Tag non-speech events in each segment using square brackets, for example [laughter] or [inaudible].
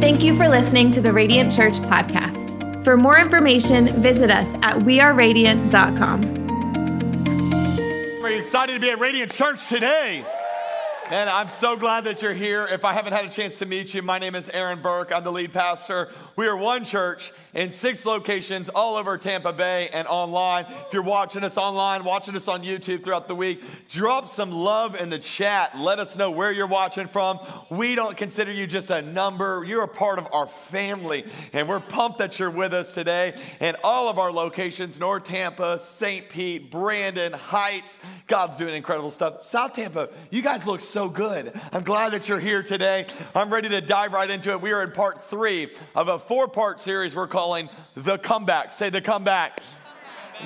Thank you for listening to the Radiant Church podcast. For more information, visit us at weareradiant.com. Are you excited to be at Radiant Church today? And I'm so glad that you're here. If I haven't had a chance to meet you, my name is Aaron Burke. I'm the lead pastor. We are one church in six locations all over Tampa Bay and online. If you're watching us online, watching us on YouTube throughout the week, drop some love in the chat. Let us know where you're watching from. We don't consider you just a number, you're a part of our family. And we're pumped that you're with us today. in all of our locations North Tampa, St. Pete, Brandon, Heights. God's doing incredible stuff. South Tampa, you guys look so good. I'm glad that you're here today. I'm ready to dive right into it. We are in part three of a four part series we're calling The Comeback. Say the comeback.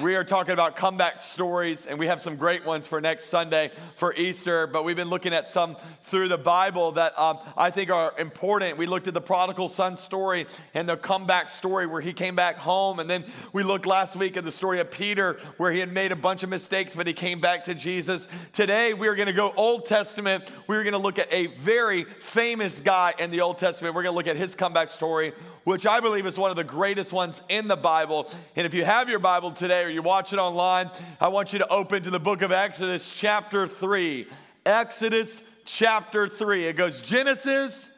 We are talking about comeback stories, and we have some great ones for next Sunday for Easter. But we've been looking at some through the Bible that um, I think are important. We looked at the prodigal son story and the comeback story where he came back home. And then we looked last week at the story of Peter where he had made a bunch of mistakes, but he came back to Jesus. Today, we are going to go Old Testament. We're going to look at a very famous guy in the Old Testament. We're going to look at his comeback story which I believe is one of the greatest ones in the Bible. And if you have your Bible today or you watch it online, I want you to open to the book of Exodus, chapter 3. Exodus, chapter 3. It goes Genesis,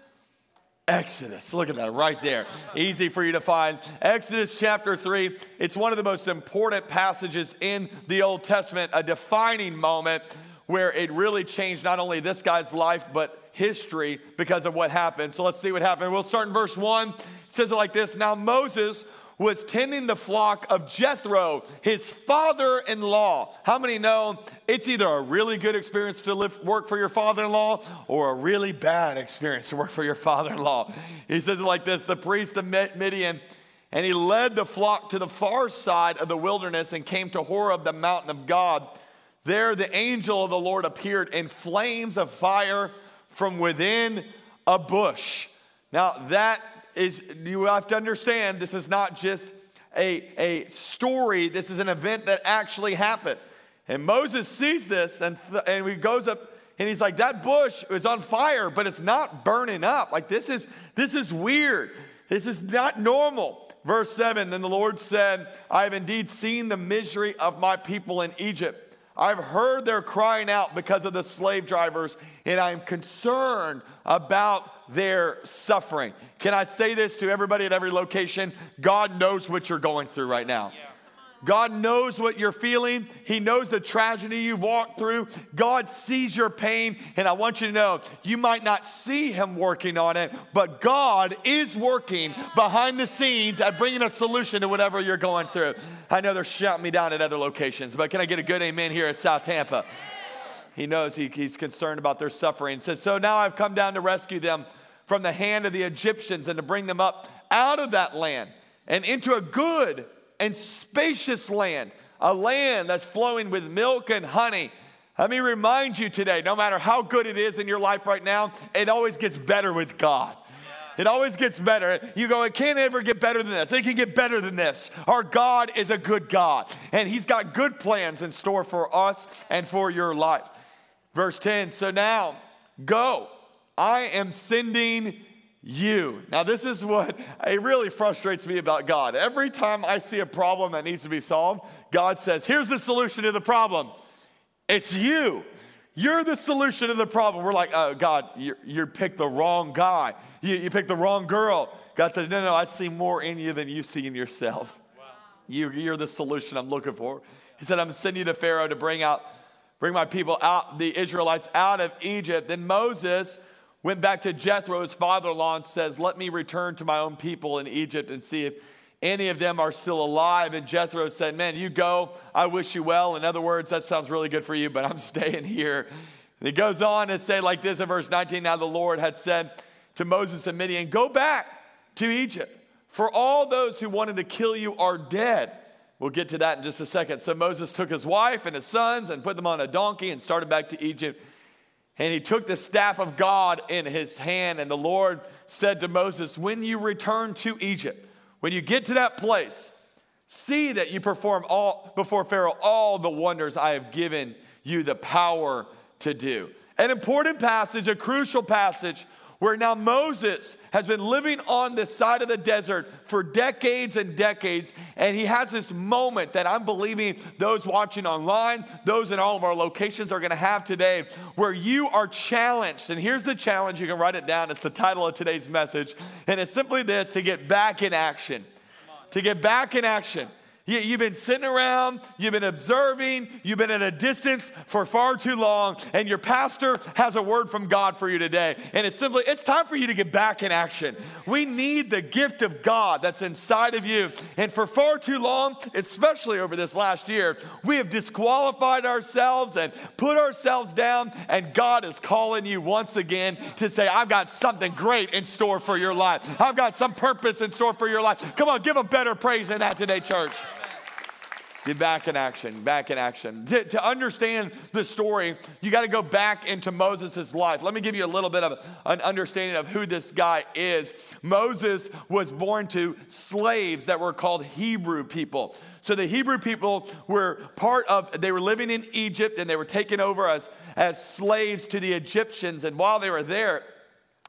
Exodus. Look at that right there. Easy for you to find. Exodus chapter 3. It's one of the most important passages in the Old Testament, a defining moment where it really changed not only this guy's life, but history because of what happened. So let's see what happened. We'll start in verse 1. Says it like this Now Moses was tending the flock of Jethro, his father in law. How many know it's either a really good experience to live, work for your father in law or a really bad experience to work for your father in law? He says it like this The priest of Midian, and he led the flock to the far side of the wilderness and came to Horeb, the mountain of God. There, the angel of the Lord appeared in flames of fire from within a bush. Now, that is, you have to understand, this is not just a, a story, this is an event that actually happened. And Moses sees this and, th- and he goes up and he's like, that bush is on fire, but it's not burning up. Like, this is, this is weird. This is not normal. Verse 7 Then the Lord said, I have indeed seen the misery of my people in Egypt I've heard their crying out because of the slave drivers, and I'm concerned about their suffering. Can I say this to everybody at every location? God knows what you're going through right now. Yeah. God knows what you're feeling. He knows the tragedy you walked through. God sees your pain. And I want you to know you might not see Him working on it, but God is working behind the scenes at bringing a solution to whatever you're going through. I know they're shouting me down at other locations, but can I get a good amen here at South Tampa? He knows he, he's concerned about their suffering. Says, So now I've come down to rescue them from the hand of the Egyptians and to bring them up out of that land and into a good and spacious land, a land that's flowing with milk and honey. Let me remind you today no matter how good it is in your life right now, it always gets better with God. It always gets better. You go, it can't ever get better than this. It can get better than this. Our God is a good God, and He's got good plans in store for us and for your life. Verse 10 So now, go. I am sending you. Now, this is what it really frustrates me about God. Every time I see a problem that needs to be solved, God says, Here's the solution to the problem. It's you. You're the solution to the problem. We're like, Oh, God, you, you picked the wrong guy. You, you picked the wrong girl. God says, No, no, I see more in you than you see in yourself. Wow. You, you're the solution I'm looking for. He said, I'm sending you to Pharaoh to bring out, bring my people out, the Israelites out of Egypt. Then Moses, went back to Jethro, his father in law, and says, Let me return to my own people in Egypt and see if any of them are still alive. And Jethro said, Man, you go. I wish you well. In other words, that sounds really good for you, but I'm [laughs] staying here. And he goes on to say, like this in verse 19 Now the Lord had said to Moses and Midian, Go back to Egypt, for all those who wanted to kill you are dead. We'll get to that in just a second. So Moses took his wife and his sons and put them on a donkey and started back to Egypt. And he took the staff of God in his hand, and the Lord said to Moses, When you return to Egypt, when you get to that place, see that you perform all before Pharaoh all the wonders I have given you the power to do. An important passage, a crucial passage, where now Moses has been living on this side of the desert for decades and decades, and he has this moment that I'm believing those watching online, those in all of our locations are gonna have today, where you are challenged. And here's the challenge, you can write it down, it's the title of today's message, and it's simply this to get back in action. To get back in action. You, have been sitting around, you've been observing, you've been at a distance for far too long, and your pastor has a word from God for you today. And it's simply, it's time for you to get back in action. We need the gift of God that's inside of you. And for far too long, especially over this last year, we have disqualified ourselves and put ourselves down, and God is calling you once again to say, I've got something great in store for your life. I've got some purpose in store for your life. Come on, give a better praise than that today, church. Back in action, back in action. To, to understand the story, you got to go back into Moses' life. Let me give you a little bit of an understanding of who this guy is. Moses was born to slaves that were called Hebrew people. So the Hebrew people were part of, they were living in Egypt and they were taken over as, as slaves to the Egyptians. And while they were there,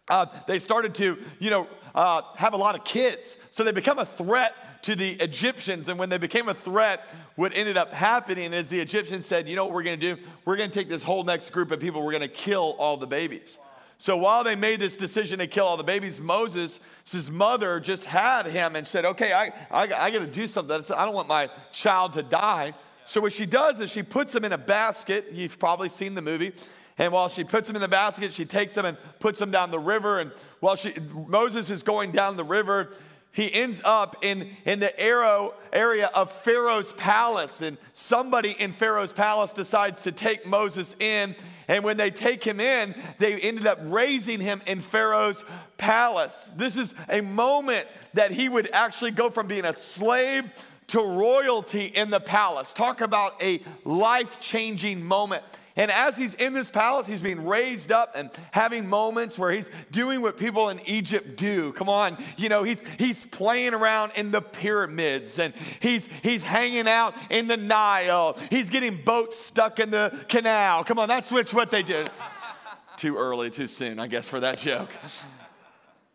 uh, they started to, you know, uh, have a lot of kids. So they become a threat to the Egyptians. And when they became a threat, what ended up happening is the Egyptians said, you know what we're going to do? We're going to take this whole next group of people, we're going to kill all the babies. So while they made this decision to kill all the babies, Moses, his mother, just had him and said, okay, I, I, I got to do something. I don't want my child to die. So what she does is she puts him in a basket. You've probably seen the movie. And while she puts him in the basket, she takes him and puts him down the river. And while she, Moses is going down the river, he ends up in, in the arrow area of Pharaoh's palace. And somebody in Pharaoh's palace decides to take Moses in. And when they take him in, they ended up raising him in Pharaoh's palace. This is a moment that he would actually go from being a slave to royalty in the palace. Talk about a life changing moment. And as he's in this palace, he's being raised up and having moments where he's doing what people in Egypt do. Come on, you know, he's he's playing around in the pyramids and he's he's hanging out in the Nile. He's getting boats stuck in the canal. Come on, that's what they did. [laughs] too early, too soon, I guess, for that joke.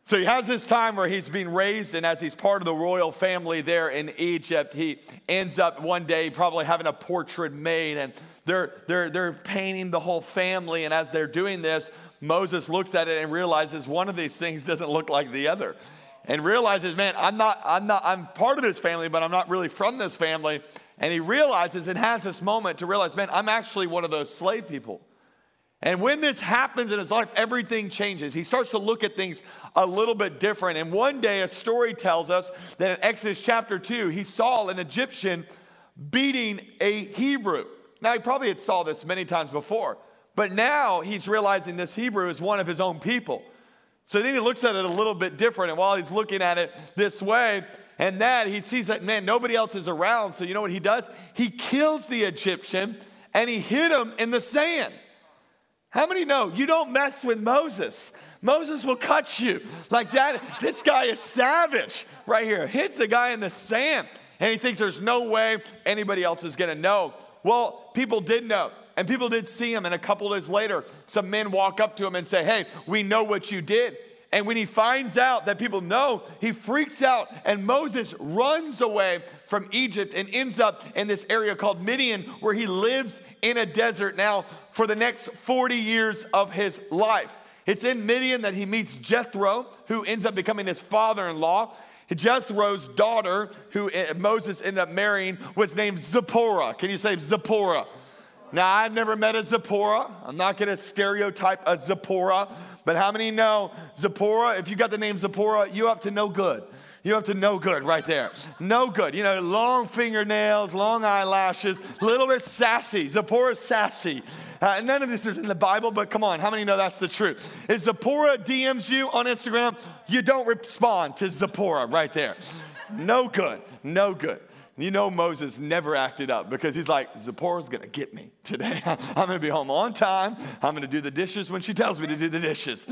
So he has this time where he's being raised, and as he's part of the royal family there in Egypt, he ends up one day probably having a portrait made, and they're, they're, they're painting the whole family. And as they're doing this, Moses looks at it and realizes one of these things doesn't look like the other. And realizes, man, I'm not, I'm not, I'm part of this family, but I'm not really from this family. And he realizes and has this moment to realize, man, I'm actually one of those slave people. And when this happens in his life, everything changes. He starts to look at things a little bit different. And one day, a story tells us that in Exodus chapter 2, he saw an Egyptian beating a Hebrew. Now, he probably had saw this many times before, but now he's realizing this Hebrew is one of his own people. So then he looks at it a little bit different, and while he's looking at it this way and that, he sees that, man, nobody else is around. So you know what he does? He kills the Egyptian and he hit him in the sand. How many know you don't mess with Moses? Moses will cut you like that. This guy is savage right here. Hits the guy in the sand, and he thinks there's no way anybody else is gonna know. Well, people did know. And people did see him. And a couple days later, some men walk up to him and say, Hey, we know what you did. And when he finds out that people know, he freaks out. And Moses runs away from Egypt and ends up in this area called Midian, where he lives in a desert now for the next 40 years of his life. It's in Midian that he meets Jethro, who ends up becoming his father in law. Jethro's daughter, who eh, Moses ended up marrying, was named Zipporah. Can you say Zipporah? Now, I've never met a Zipporah. I'm not going to stereotype a Zipporah, but how many know Zipporah? If you got the name Zipporah, you up to no good. You have to know good right there. No good. You know, long fingernails, long eyelashes, little bit sassy. Zipporah's sassy. Uh, none of this is in the Bible, but come on, how many know that's the truth? If Zipporah DMs you on Instagram, you don't respond to Zipporah right there. No good, no good. You know Moses never acted up because he's like, Zipporah's gonna get me today. [laughs] I'm gonna be home on time. I'm gonna do the dishes when she tells me to do the dishes.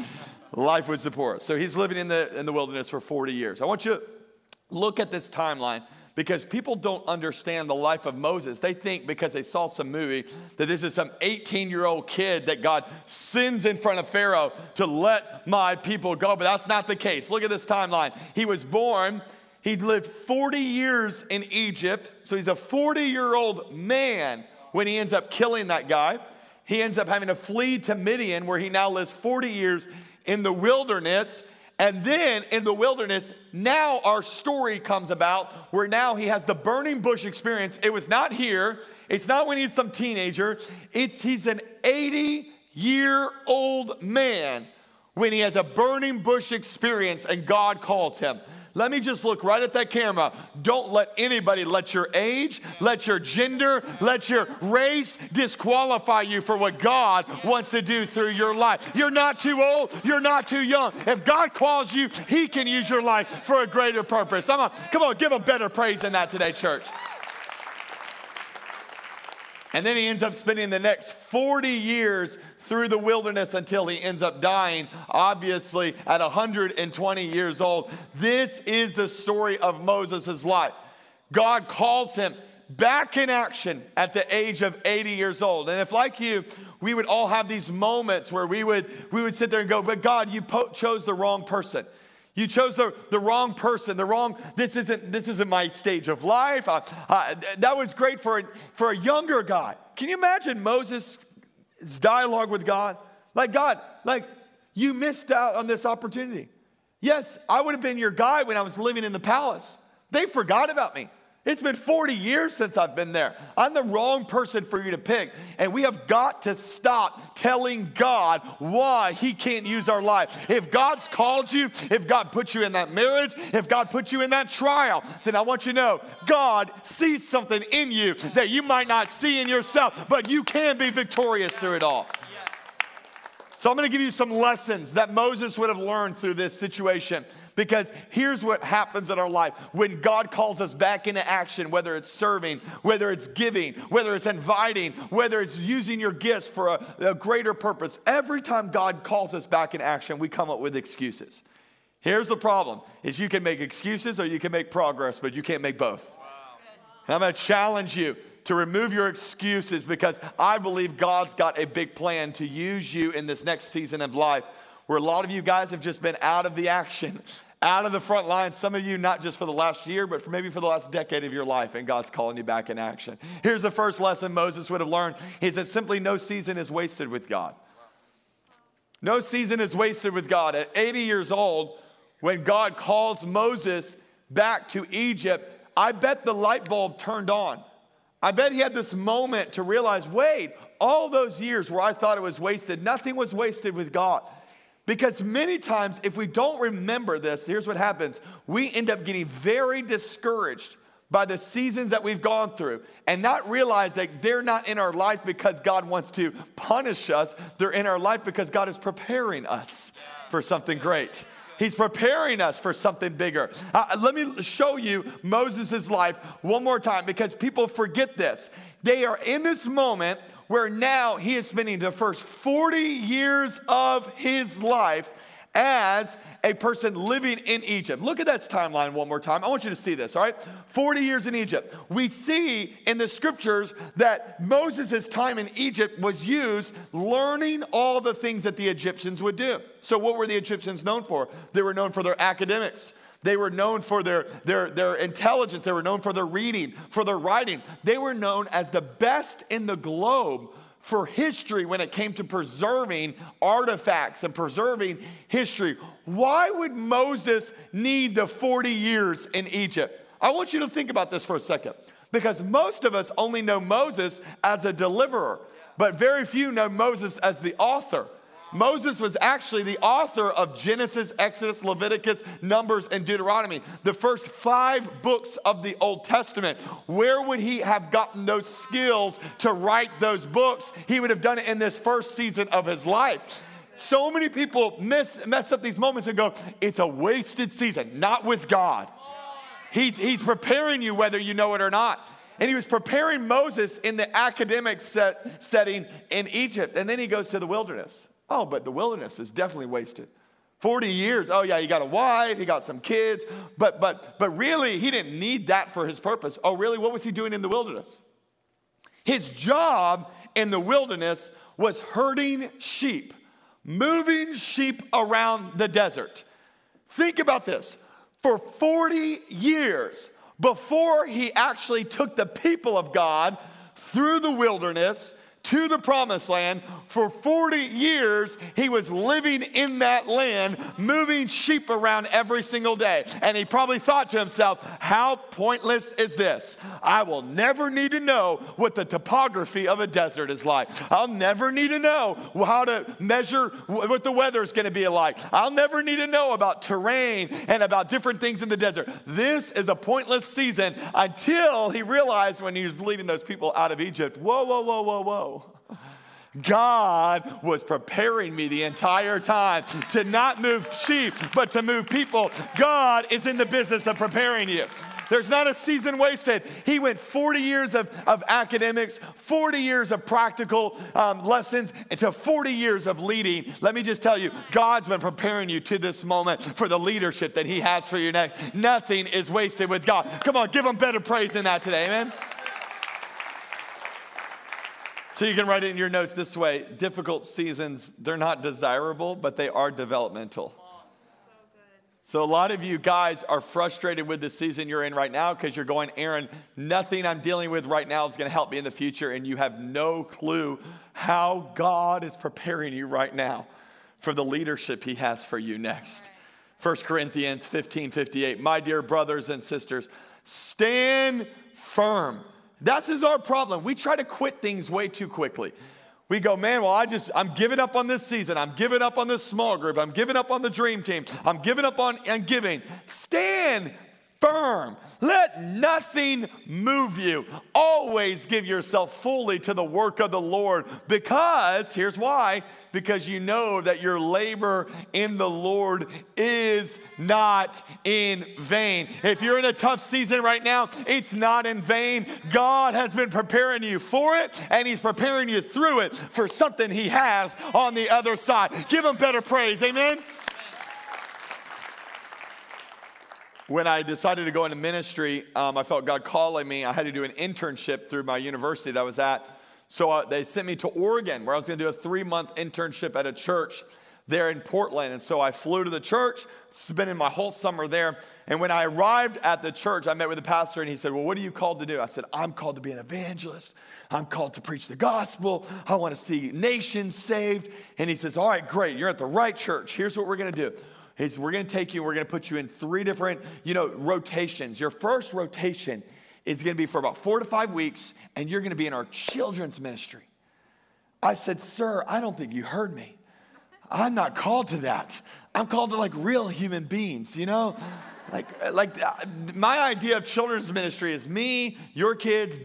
Life with Zipporah. So he's living in the, in the wilderness for 40 years. I want you to look at this timeline because people don't understand the life of Moses. They think because they saw some movie that this is some 18 year old kid that God sends in front of Pharaoh to let my people go. But that's not the case. Look at this timeline. He was born, he lived 40 years in Egypt. So he's a 40 year old man when he ends up killing that guy. He ends up having to flee to Midian, where he now lives 40 years in the wilderness. And then in the wilderness, now our story comes about where now he has the burning bush experience. It was not here, it's not when he's some teenager, it's he's an 80 year old man when he has a burning bush experience and God calls him. Let me just look right at that camera. Don't let anybody let your age, let your gender, let your race disqualify you for what God wants to do through your life. You're not too old, you're not too young. If God calls you, He can use your life for a greater purpose. Come on, come on, give Him better praise than that today, church. And then he ends up spending the next 40 years through the wilderness until he ends up dying, obviously at 120 years old. This is the story of Moses' life. God calls him back in action at the age of 80 years old. And if, like you, we would all have these moments where we would, we would sit there and go, But God, you po- chose the wrong person. You chose the, the wrong person, the wrong, this isn't, this isn't my stage of life. Uh, uh, that was great for, for a younger guy. Can you imagine Moses' dialogue with God? Like, God, like, you missed out on this opportunity. Yes, I would have been your guy when I was living in the palace. They forgot about me. It's been 40 years since I've been there. I'm the wrong person for you to pick. And we have got to stop telling God why He can't use our life. If God's called you, if God put you in that marriage, if God put you in that trial, then I want you to know God sees something in you that you might not see in yourself, but you can be victorious through it all. So I'm going to give you some lessons that Moses would have learned through this situation. Because here's what happens in our life when God calls us back into action, whether it's serving, whether it's giving, whether it's inviting, whether it's using your gifts for a, a greater purpose. Every time God calls us back in action, we come up with excuses. Here's the problem is you can make excuses or you can make progress, but you can't make both. Wow. I'm to challenge you to remove your excuses because I believe God's got a big plan to use you in this next season of life where a lot of you guys have just been out of the action, out of the front line. Some of you, not just for the last year, but for maybe for the last decade of your life, and God's calling you back in action. Here's the first lesson Moses would have learned is that simply no season is wasted with God. No season is wasted with God. At 80 years old, when God calls Moses back to Egypt, I bet the light bulb turned on. I bet he had this moment to realize wait, all those years where I thought it was wasted, nothing was wasted with God. Because many times, if we don't remember this, here's what happens we end up getting very discouraged by the seasons that we've gone through and not realize that they're not in our life because God wants to punish us. They're in our life because God is preparing us for something great. He's preparing us for something bigger. Uh, let me show you Moses' life one more time because people forget this. They are in this moment where now he is spending the first 40 years of his life as a person living in Egypt. Look at that timeline one more time. I want you to see this, all right? 40 years in Egypt. We see in the scriptures that Moses' time in Egypt was used learning all the things that the Egyptians would do. So, what were the Egyptians known for? They were known for their academics. They were known for their, their, their intelligence. They were known for their reading, for their writing. They were known as the best in the globe for history when it came to preserving artifacts and preserving history. Why would Moses need the 40 years in Egypt? I want you to think about this for a second because most of us only know Moses as a deliverer, but very few know Moses as the author. Moses was actually the author of Genesis, Exodus, Leviticus, Numbers, and Deuteronomy, the first five books of the Old Testament. Where would he have gotten those skills to write those books? He would have done it in this first season of his life. So many people miss, mess up these moments and go, it's a wasted season, not with God. He's, he's preparing you whether you know it or not. And he was preparing Moses in the academic set, setting in Egypt. And then he goes to the wilderness. Oh, but the wilderness is definitely wasted. 40 years. Oh yeah, he got a wife, he got some kids, but but but really he didn't need that for his purpose. Oh really? What was he doing in the wilderness? His job in the wilderness was herding sheep, moving sheep around the desert. Think about this. For 40 years before he actually took the people of God through the wilderness to the promised land. For 40 years, he was living in that land, moving sheep around every single day. And he probably thought to himself, How pointless is this? I will never need to know what the topography of a desert is like. I'll never need to know how to measure what the weather is going to be like. I'll never need to know about terrain and about different things in the desert. This is a pointless season until he realized when he was leading those people out of Egypt, whoa, whoa, whoa, whoa, whoa. [laughs] God was preparing me the entire time to not move sheep, but to move people. God is in the business of preparing you. There's not a season wasted. He went 40 years of, of academics, 40 years of practical um, lessons, to 40 years of leading. Let me just tell you, God's been preparing you to this moment for the leadership that He has for you next. Nothing is wasted with God. Come on, give Him better praise than that today, amen? So you can write it in your notes this way difficult seasons, they're not desirable, but they are developmental. So, a lot of you guys are frustrated with the season you're in right now because you're going, Aaron, nothing I'm dealing with right now is going to help me in the future. And you have no clue how God is preparing you right now for the leadership He has for you next. 1 Corinthians 15 58. My dear brothers and sisters, stand firm that's is our problem. We try to quit things way too quickly. We go, man, well, I just, I'm giving up on this season. I'm giving up on this small group. I'm giving up on the dream team. I'm giving up on, on giving. Stand firm. Let nothing move you. Always give yourself fully to the work of the Lord because, here's why because you know that your labor in the Lord is not in vain. If you're in a tough season right now, it's not in vain. God has been preparing you for it, and He's preparing you through it for something He has on the other side. Give Him better praise. Amen. when I decided to go into ministry, um, I felt God calling me. I had to do an internship through my university that I was at. So uh, they sent me to Oregon, where I was going to do a three month internship at a church there in Portland. And so I flew to the church, spending my whole summer there. And when I arrived at the church, I met with the pastor, and he said, Well, what are you called to do? I said, I'm called to be an evangelist. I'm called to preach the gospel. I want to see nations saved. And he says, All right, great. You're at the right church. Here's what we're going to do. He says, We're going to take you, we're going to put you in three different, you know, rotations. Your first rotation is going to be for about four to five weeks, and you're going to be in our children's ministry. I said, Sir, I don't think you heard me. I'm not called to that. I'm called to like real human beings, you know? Like, like uh, my idea of children's ministry is me, your kids,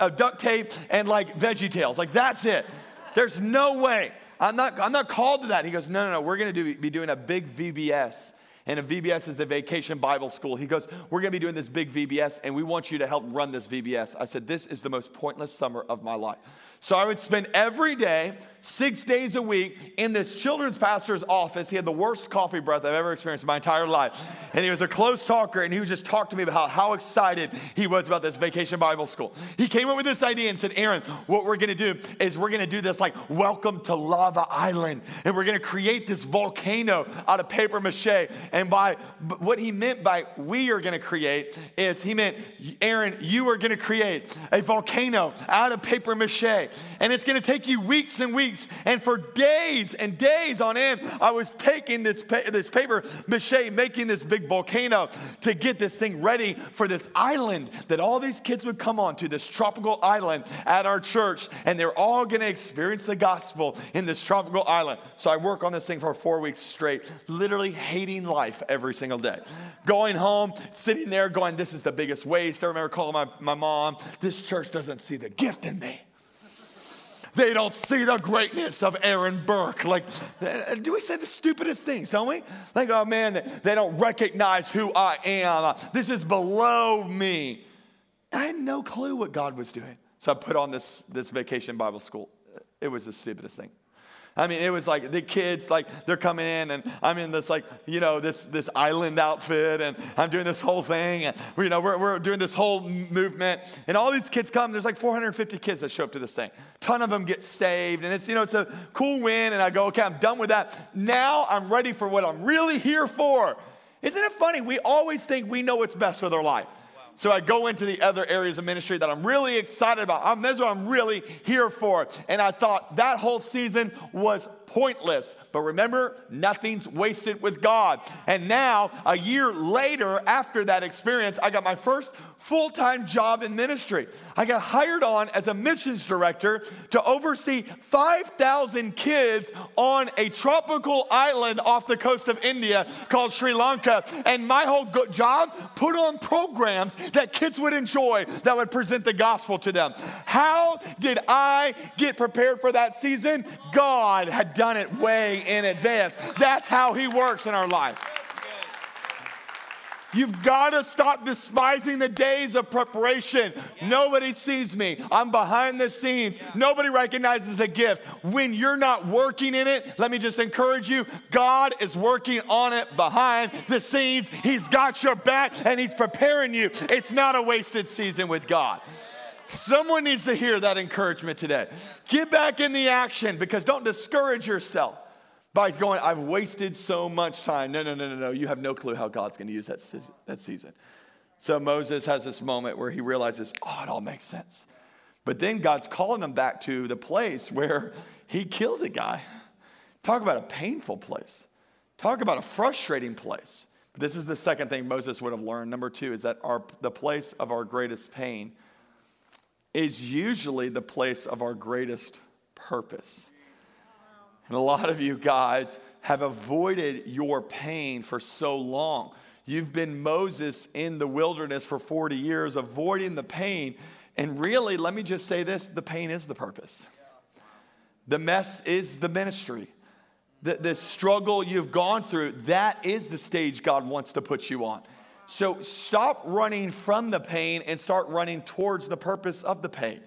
uh, duct tape, and like Veggie Tales. Like, that's it. There's no way. I'm not, I'm not called to that. He goes, No, no, no. We're going to do, be doing a big VBS and a VBS is the Vacation Bible School. He goes, We're going to be doing this big VBS, and we want you to help run this VBS. I said, This is the most pointless summer of my life. So I would spend every day, six days a week, in this children's pastor's office. He had the worst coffee breath I've ever experienced in my entire life. And he was a close talker, and he would just talk to me about how, how excited he was about this vacation Bible school. He came up with this idea and said, Aaron, what we're gonna do is we're gonna do this like welcome to Lava Island. And we're gonna create this volcano out of paper mache. And by what he meant by we are gonna create is he meant, Aaron, you are gonna create a volcano out of paper mache and it's going to take you weeks and weeks. And for days and days on end, I was taking this, pa- this paper mache, making this big volcano to get this thing ready for this island that all these kids would come on to, this tropical island at our church. And they're all going to experience the gospel in this tropical island. So I work on this thing for four weeks straight, literally hating life every single day. Going home, sitting there going, This is the biggest waste. I remember calling my, my mom, This church doesn't see the gift in me. They don't see the greatness of Aaron Burke. Like, do we say the stupidest things, don't we? Like, oh man, they don't recognize who I am. This is below me. I had no clue what God was doing. So I put on this, this vacation Bible school. It was the stupidest thing. I mean, it was like the kids, like they're coming in, and I'm in this like, you know, this this island outfit, and I'm doing this whole thing, and you know, we're, we're doing this whole movement, and all these kids come. There's like 450 kids that show up to this thing. Ton of them get saved, and it's you know, it's a cool win. And I go, okay, I'm done with that. Now I'm ready for what I'm really here for. Isn't it funny? We always think we know what's best for their life. So I go into the other areas of ministry that I'm really excited about. I'm, that's what I'm really here for. And I thought that whole season was pointless. But remember, nothing's wasted with God. And now, a year later, after that experience, I got my first full time job in ministry. I got hired on as a missions director to oversee 5,000 kids on a tropical island off the coast of India called Sri Lanka. And my whole job, put on programs that kids would enjoy that would present the gospel to them. How did I get prepared for that season? God had done it way in advance. That's how He works in our life. You've got to stop despising the days of preparation. Nobody sees me. I'm behind the scenes. Nobody recognizes the gift. When you're not working in it, let me just encourage you God is working on it behind the scenes. He's got your back and He's preparing you. It's not a wasted season with God. Someone needs to hear that encouragement today. Get back in the action because don't discourage yourself by going, I've wasted so much time. No, no, no, no, no. You have no clue how God's going to use that, that season. So Moses has this moment where he realizes, oh, it all makes sense. But then God's calling him back to the place where he killed a guy. Talk about a painful place. Talk about a frustrating place. But this is the second thing Moses would have learned. Number two is that our, the place of our greatest pain is usually the place of our greatest purpose. And a lot of you guys have avoided your pain for so long. You've been Moses in the wilderness for 40 years, avoiding the pain. And really, let me just say this the pain is the purpose, the mess is the ministry. The, the struggle you've gone through, that is the stage God wants to put you on. So stop running from the pain and start running towards the purpose of the pain.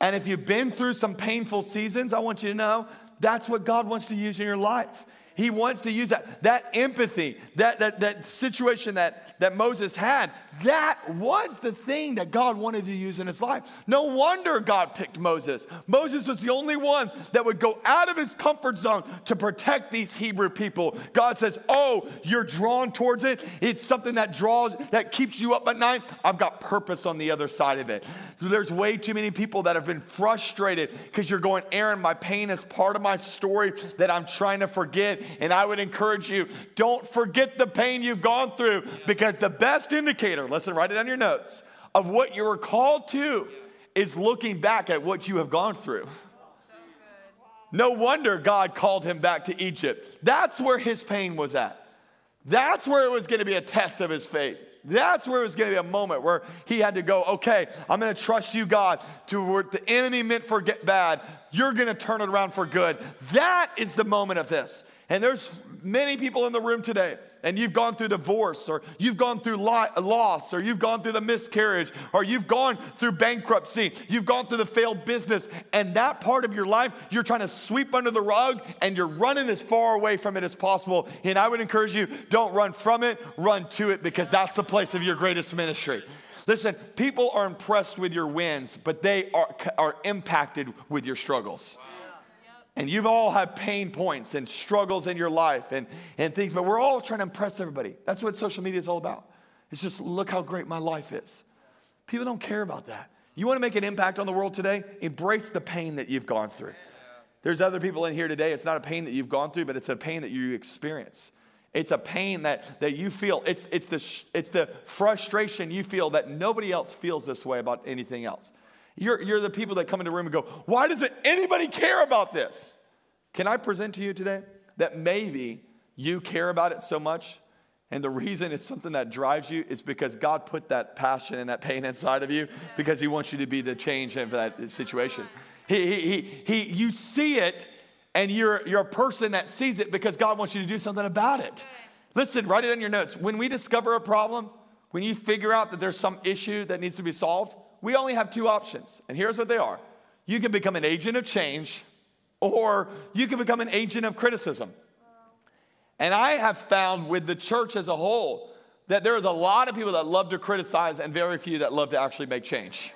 And if you've been through some painful seasons, I want you to know that's what God wants to use in your life. He wants to use that, that empathy, that, that, that situation that, that Moses had. That was the thing that God wanted to use in his life. No wonder God picked Moses. Moses was the only one that would go out of his comfort zone to protect these Hebrew people. God says, Oh, you're drawn towards it. It's something that draws, that keeps you up at night. I've got purpose on the other side of it. There's way too many people that have been frustrated because you're going, Aaron, my pain is part of my story that I'm trying to forget. And I would encourage you, don't forget the pain you've gone through because the best indicator listen, write it on your notes, of what you were called to is looking back at what you have gone through. No wonder God called him back to Egypt. That's where his pain was at. That's where it was going to be a test of his faith. That's where it was going to be a moment where he had to go, okay, I'm going to trust you, God, to what the enemy meant for get bad, you're going to turn it around for good. That is the moment of this. And there's many people in the room today, and you've gone through divorce, or you've gone through loss, or you've gone through the miscarriage, or you've gone through bankruptcy, you've gone through the failed business, and that part of your life you're trying to sweep under the rug, and you're running as far away from it as possible. And I would encourage you don't run from it, run to it, because that's the place of your greatest ministry. Listen, people are impressed with your wins, but they are, are impacted with your struggles. And you've all had pain points and struggles in your life and, and things, but we're all trying to impress everybody. That's what social media is all about. It's just look how great my life is. People don't care about that. You want to make an impact on the world today? Embrace the pain that you've gone through. There's other people in here today, it's not a pain that you've gone through, but it's a pain that you experience. It's a pain that, that you feel. It's, it's, the, it's the frustration you feel that nobody else feels this way about anything else. You're, you're the people that come into the room and go, Why doesn't anybody care about this? Can I present to you today that maybe you care about it so much, and the reason it's something that drives you is because God put that passion and that pain inside of you because He wants you to be the change in that situation. He, he, he, he, you see it, and you're, you're a person that sees it because God wants you to do something about it. Listen, write it in your notes. When we discover a problem, when you figure out that there's some issue that needs to be solved, we only have two options, and here's what they are you can become an agent of change or you can become an agent of criticism. And I have found with the church as a whole that there is a lot of people that love to criticize and very few that love to actually make change.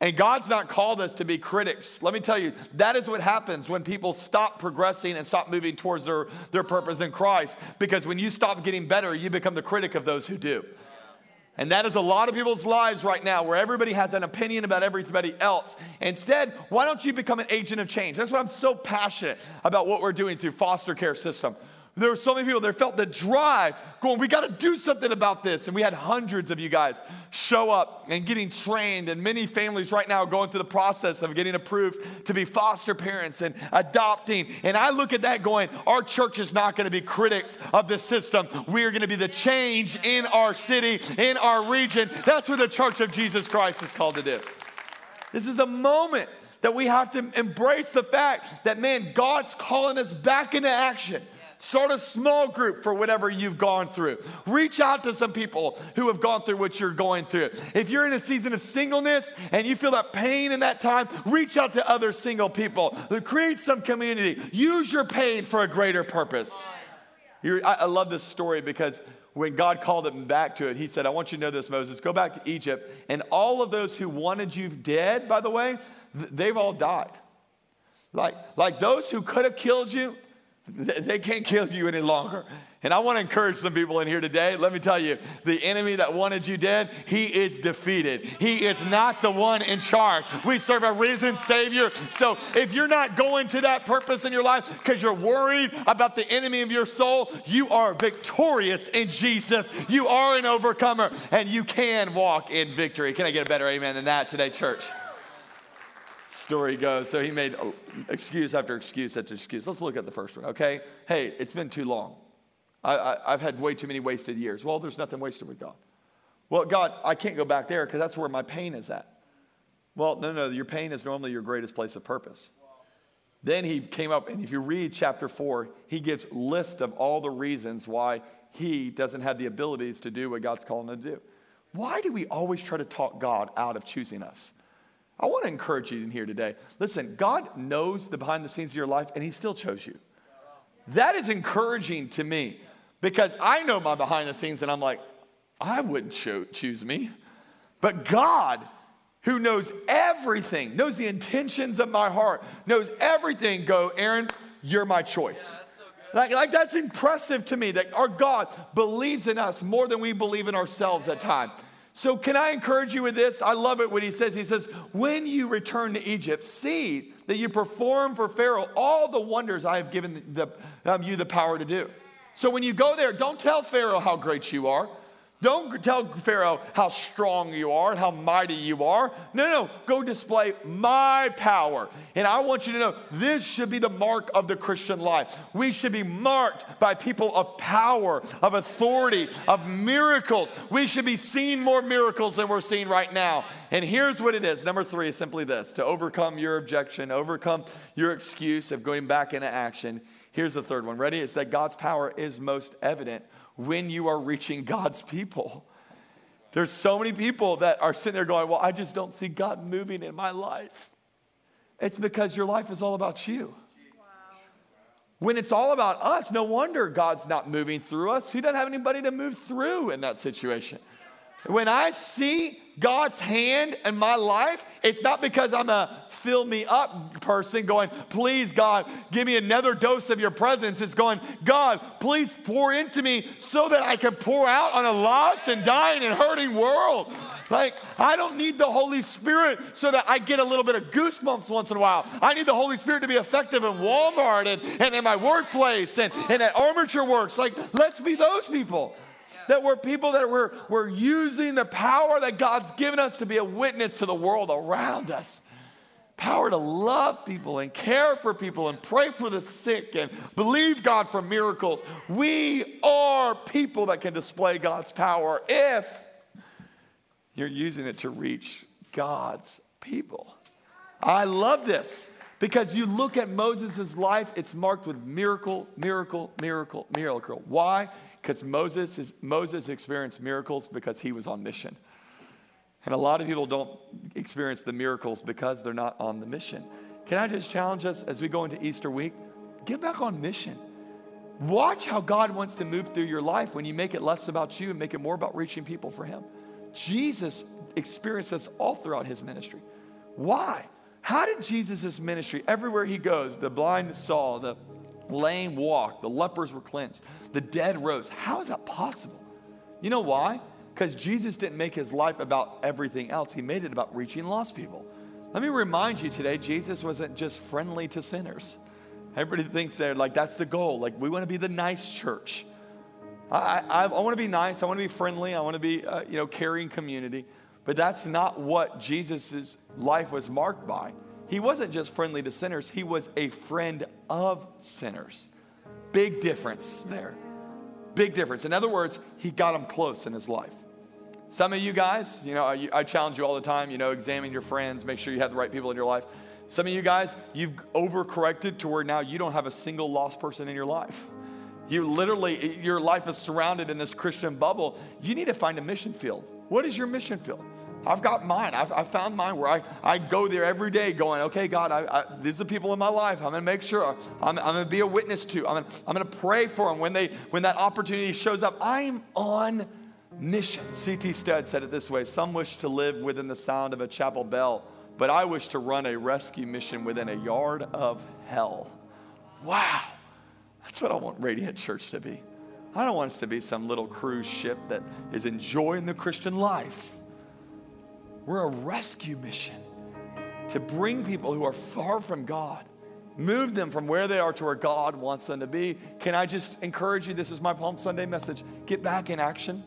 And God's not called us to be critics. Let me tell you, that is what happens when people stop progressing and stop moving towards their, their purpose in Christ. Because when you stop getting better, you become the critic of those who do. And that is a lot of people's lives right now where everybody has an opinion about everybody else. Instead, why don't you become an agent of change? That's why I'm so passionate about what we're doing through foster care system. There were so many people that felt the drive going, we got to do something about this. And we had hundreds of you guys show up and getting trained. And many families right now going through the process of getting approved to be foster parents and adopting. And I look at that going, our church is not going to be critics of this system. We are going to be the change in our city, in our region. That's what the church of Jesus Christ is called to do. This is a moment that we have to embrace the fact that, man, God's calling us back into action. Start a small group for whatever you've gone through. Reach out to some people who have gone through what you're going through. If you're in a season of singleness and you feel that pain in that time, reach out to other single people. Create some community. Use your pain for a greater purpose. I, I love this story because when God called him back to it, he said, I want you to know this, Moses. Go back to Egypt. And all of those who wanted you dead, by the way, they've all died. Like, like those who could have killed you, they can't kill you any longer. And I want to encourage some people in here today. Let me tell you, the enemy that wanted you dead, he is defeated. He is not the one in charge. We serve a risen Savior. So if you're not going to that purpose in your life because you're worried about the enemy of your soul, you are victorious in Jesus. You are an overcomer and you can walk in victory. Can I get a better amen than that today, church? Story goes. So he made oh, excuse after excuse after excuse. Let's look at the first one, okay? Hey, it's been too long. I, have had way too many wasted years. Well, there's nothing wasted with God. Well, God, I can't go back there because that's where my pain is at. Well, no, no, your pain is normally your greatest place of purpose. Then he came up, and if you read chapter four, he gives list of all the reasons why he doesn't have the abilities to do what God's calling him to do. Why do we always try to talk God out of choosing us? I want to encourage you in here today. Listen, God knows the behind the scenes of your life, and He still chose you. That is encouraging to me because I know my behind the scenes, and I'm like, I wouldn't cho- choose me. But God, who knows everything, knows the intentions of my heart, knows everything, go, Aaron, you're my choice. Like, like that's impressive to me that our God believes in us more than we believe in ourselves at times. So, can I encourage you with this? I love it when he says, He says, When you return to Egypt, see that you perform for Pharaoh all the wonders I have given the, um, you the power to do. So, when you go there, don't tell Pharaoh how great you are. Don't tell Pharaoh how strong you are and how mighty you are. No, no, go display my power. And I want you to know this should be the mark of the Christian life. We should be marked by people of power, of authority, of miracles. We should be seeing more miracles than we're seeing right now. And here's what it is number three is simply this to overcome your objection, overcome your excuse of going back into action. Here's the third one. Ready? It's that God's power is most evident when you are reaching God's people. There's so many people that are sitting there going, Well, I just don't see God moving in my life. It's because your life is all about you. When it's all about us, no wonder God's not moving through us. He doesn't have anybody to move through in that situation. When I see God's hand in my life, it's not because I'm a fill me up person going, please, God, give me another dose of your presence. It's going, God, please pour into me so that I can pour out on a lost and dying and hurting world. Like, I don't need the Holy Spirit so that I get a little bit of goosebumps once in a while. I need the Holy Spirit to be effective in Walmart and, and in my workplace and, and at Armature Works. Like, let's be those people that we're people that we're, we're using the power that God's given us to be a witness to the world around us. Power to love people and care for people and pray for the sick and believe God for miracles. We are people that can display God's power if you're using it to reach God's people. I love this because you look at Moses' life, it's marked with miracle, miracle, miracle, miracle. Why? Because Moses, is, Moses experienced miracles because he was on mission. And a lot of people don't experience the miracles because they're not on the mission. Can I just challenge us as we go into Easter week? Get back on mission. Watch how God wants to move through your life when you make it less about you and make it more about reaching people for Him. Jesus experienced this all throughout His ministry. Why? How did Jesus' ministry, everywhere He goes, the blind saw, the lame walked, the lepers were cleansed, the dead rose? How is that possible? You know why? Because Jesus didn't make His life about everything else, He made it about reaching lost people. Let me remind you today, Jesus wasn't just friendly to sinners. Everybody thinks they're like, that's the goal. Like, we want to be the nice church. I, I, I want to be nice. I want to be friendly. I want to be, uh, you know, caring community. But that's not what Jesus' life was marked by. He wasn't just friendly to sinners, he was a friend of sinners. Big difference there. Big difference. In other words, he got them close in his life. Some of you guys, you know, I, challenge you all the time, you know, examine your friends, make sure you have the right people in your life. Some of you guys, you've overcorrected to where now you don't have a single lost person in your life. You literally, your life is surrounded in this Christian bubble. You need to find a mission field. What is your mission field? I've got mine. I've, I've found mine where I, I go there every day going, okay, God, I, I, these are people in my life. I'm going to make sure I'm, I'm going to be a witness to. I'm going I'm to pray for them when, they, when that opportunity shows up. I'm on mission. C.T. Studd said it this way Some wish to live within the sound of a chapel bell but I wish to run a rescue mission within a yard of hell. Wow. That's what I want Radiant Church to be. I don't want us to be some little cruise ship that is enjoying the Christian life. We're a rescue mission to bring people who are far from God, move them from where they are to where God wants them to be. Can I just encourage you? This is my Palm Sunday message. Get back in action.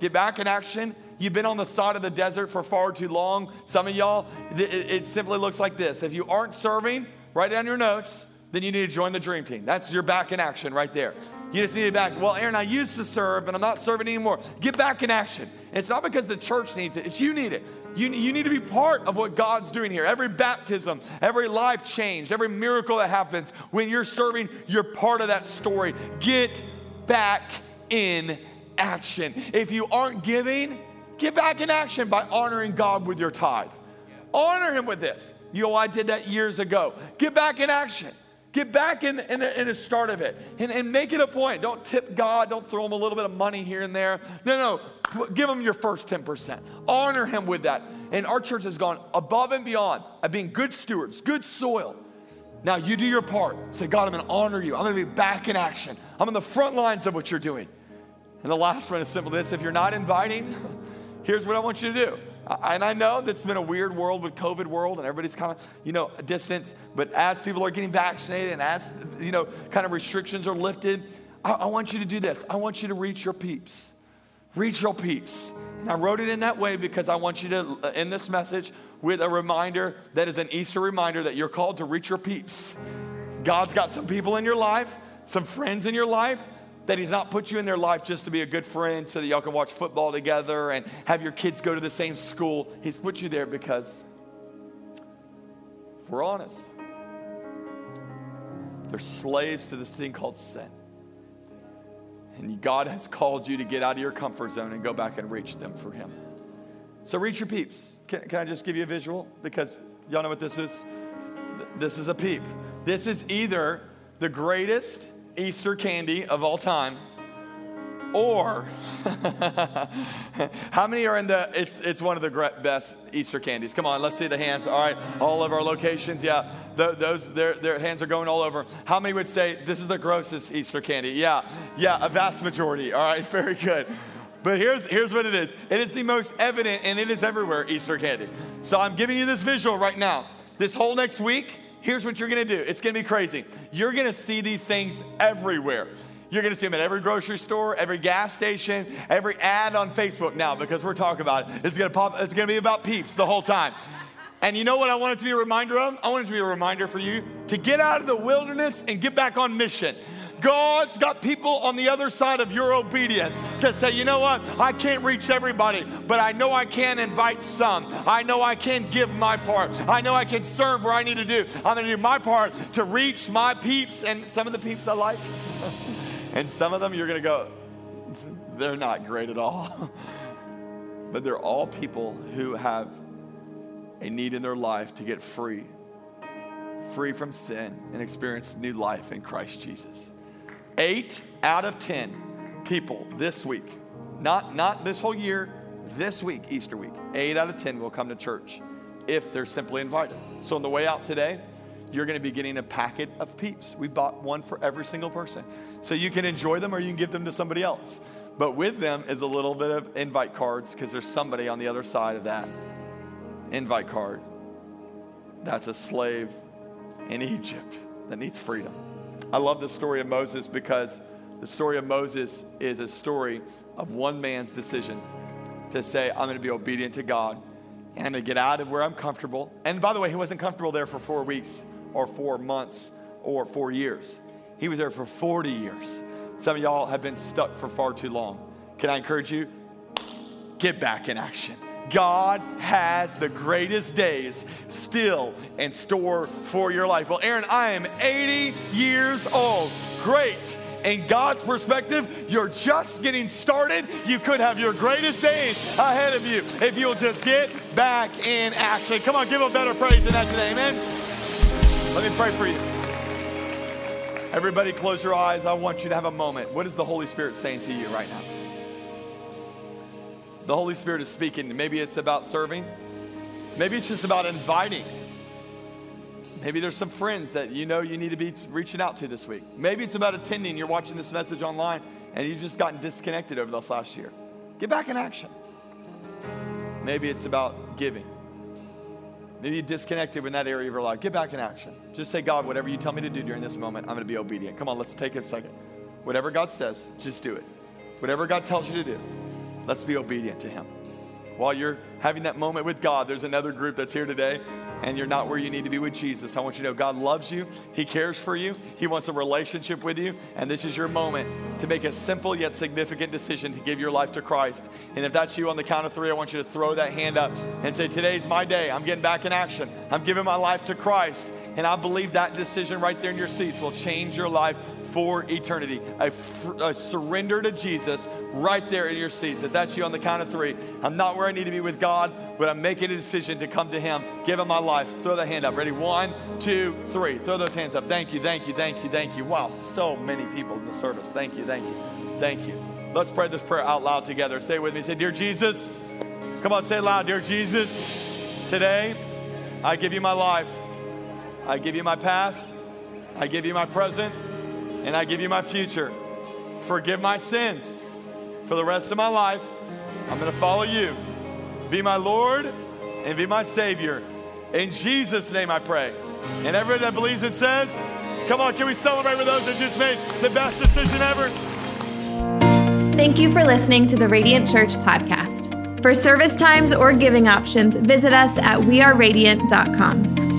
Get back in action You've been on the side of the desert for far too long. Some of y'all, it, simply looks like this. If you aren't serving, write down your notes, then you need to join the dream team. That's your back in action right there. You just need to back. Well, Aaron, I used to serve, and I'm not serving anymore. Get back in action. it's not because the church needs it, it's you need it. You, you need to be part of what God's doing here. Every baptism, every life change, every miracle that happens, when you're serving, you're part of that story. Get back in action. If you aren't giving, Get back in action by honoring God with your tithe. Honor Him with this. You know, I did that years ago. Get back in action. Get back in, in, the, in the start of it and, and make it a point. Don't tip God. Don't throw Him a little bit of money here and there. No, no. Give Him your first 10%. Honor Him with that. And our church has gone above and beyond of being good stewards, good soil. Now you do your part. Say, God, I'm going to honor you. I'm going to be back in action. I'm on the front lines of what you're doing. And the last one is simple this if you're not inviting, [laughs] here's what I want you to do. And I know that's been a weird world with COVID world and everybody's kind of, you know, a distance. But as people are getting vaccinated and as, you know, kind of restrictions are lifted, I, I want you to do this. I want you to reach your peeps. Reach your peeps. And I wrote it in that way because I want you to uh, end this message with a reminder that is an Easter reminder that you're called to reach your peeps. God's got some people in your life, some friends in your life that He's not put you in their life just to be a good friend so that y'all can watch football together and have your kids go to the same school. He's put you there because, if we're honest, they're slaves to this thing called sin. And God has called you to get out of your comfort zone and go back and reach them for Him. So reach your peeps. Can, can I just give you a visual? Because y'all know what this is? This is a peep. This is either the greatest Easter candy of all time. Or, [laughs] how many are in the, it's, it's one of the best Easter candies. Come on, let's see the hands. All right, all of our locations, yeah, the, those, their, their hands are going all over. How many would say this is the grossest Easter candy? Yeah, yeah, a vast majority. All right, [laughs] very good. But here's, here's what it is it is the most evident and it is everywhere Easter candy. So I'm giving you this visual right now. This whole next week, here's what you're gonna do it's gonna be crazy. You're gonna see these things everywhere. You're gonna see them at every grocery store, every gas station, every ad on Facebook now because we're talking about it. It's gonna pop, it's gonna be about peeps the whole time. And you know what I want it to be a reminder of? I want it to be a reminder for you to get out of the wilderness and get back on mission. God's got people on the other side of your obedience to say, you know what? I can't reach everybody, but I know I can invite some. I know I can give my part. I know I can serve where I need to do. I'm going to do my part to reach my peeps and some of the peeps I like. [laughs] and some of them you're going to go, they're not great at all. [laughs] but they're all people who have a need in their life to get free free from sin, and experience new life in Christ Jesus. Eight out of 10 people this week, not, not this whole year, this week, Easter week, eight out of 10 will come to church if they're simply invited. So on the way out today, you're going to be getting a packet of peeps. We bought one for every single person. So you can enjoy them or you can give them to somebody else. But with them is a little bit of invite cards because there's somebody on the other side of that invite card that's a slave in Egypt that needs freedom. I love the story of Moses because the story of Moses is a story of one man's decision to say, I'm going to be obedient to God and I'm going to get out of where I'm comfortable. And by the way, he wasn't comfortable there for four weeks or four months or four years. He was there for 40 years. Some of y'all have been stuck for far too long. Can I encourage you? Get back in action. God has the greatest days still in store for your life. Well, Aaron, I am 80 years old. Great. In God's perspective, you're just getting started. You could have your greatest days ahead of you if you'll just get back in action. Come on, give a better praise than that today, amen? Let me pray for you. Everybody, close your eyes. I want you to have a moment. What is the Holy Spirit saying to you right now? The Holy Spirit is speaking. Maybe it's about serving, maybe it's just about inviting. Maybe there's some friends that you know you need to be reaching out to this week. Maybe it's about attending. You're watching this message online and you've just gotten disconnected over this last year. Get back in action. Maybe it's about giving. Maybe you disconnected in that area of your life. Get back in action. Just say, God, whatever you tell me to do during this moment, I'm going to be obedient. Come on, let's take a second. Whatever God says, just do it. Whatever God tells you to do, let's be obedient to Him. While you're having that moment with God, there's another group that's here today and you're not where you need to be with Jesus, I want you to know God loves you. He cares for you. He wants a relationship with you. And this is your moment to make a simple yet significant decision to give your life to Christ. And if that's you on the count of three, I want you to throw that hand up and say, Today's my day. I'm getting back in action. I'm giving my life to Christ. And I believe that decision right there in your seats will change your life for eternity. A, fr- a, surrender to Jesus right there in your seats. If that's you on the count of three, I'm not where I need to be with God, but I'm making a decision to come to Him, give Him my life. Throw that hand up. Ready? One, two, three. Throw those hands up. Thank you, thank you, thank you, thank you. Wow, so many people in the service. Thank you, thank you, thank you. Let's pray this prayer out loud together. Say with me. Say, Dear Jesus, come on, say it loud. Dear Jesus, today I give you my life. I give you my past. I give you my present and I give you my future. Forgive my sins for the rest of my life. I'm going to follow you. Be my Lord and be my Savior. In Jesus' name I pray. And everyone that believes it says, Come on, can we celebrate with those that just made the best decision ever? Thank you for listening to the Radiant Church podcast. For service times or giving options, visit us at weareradiant.com.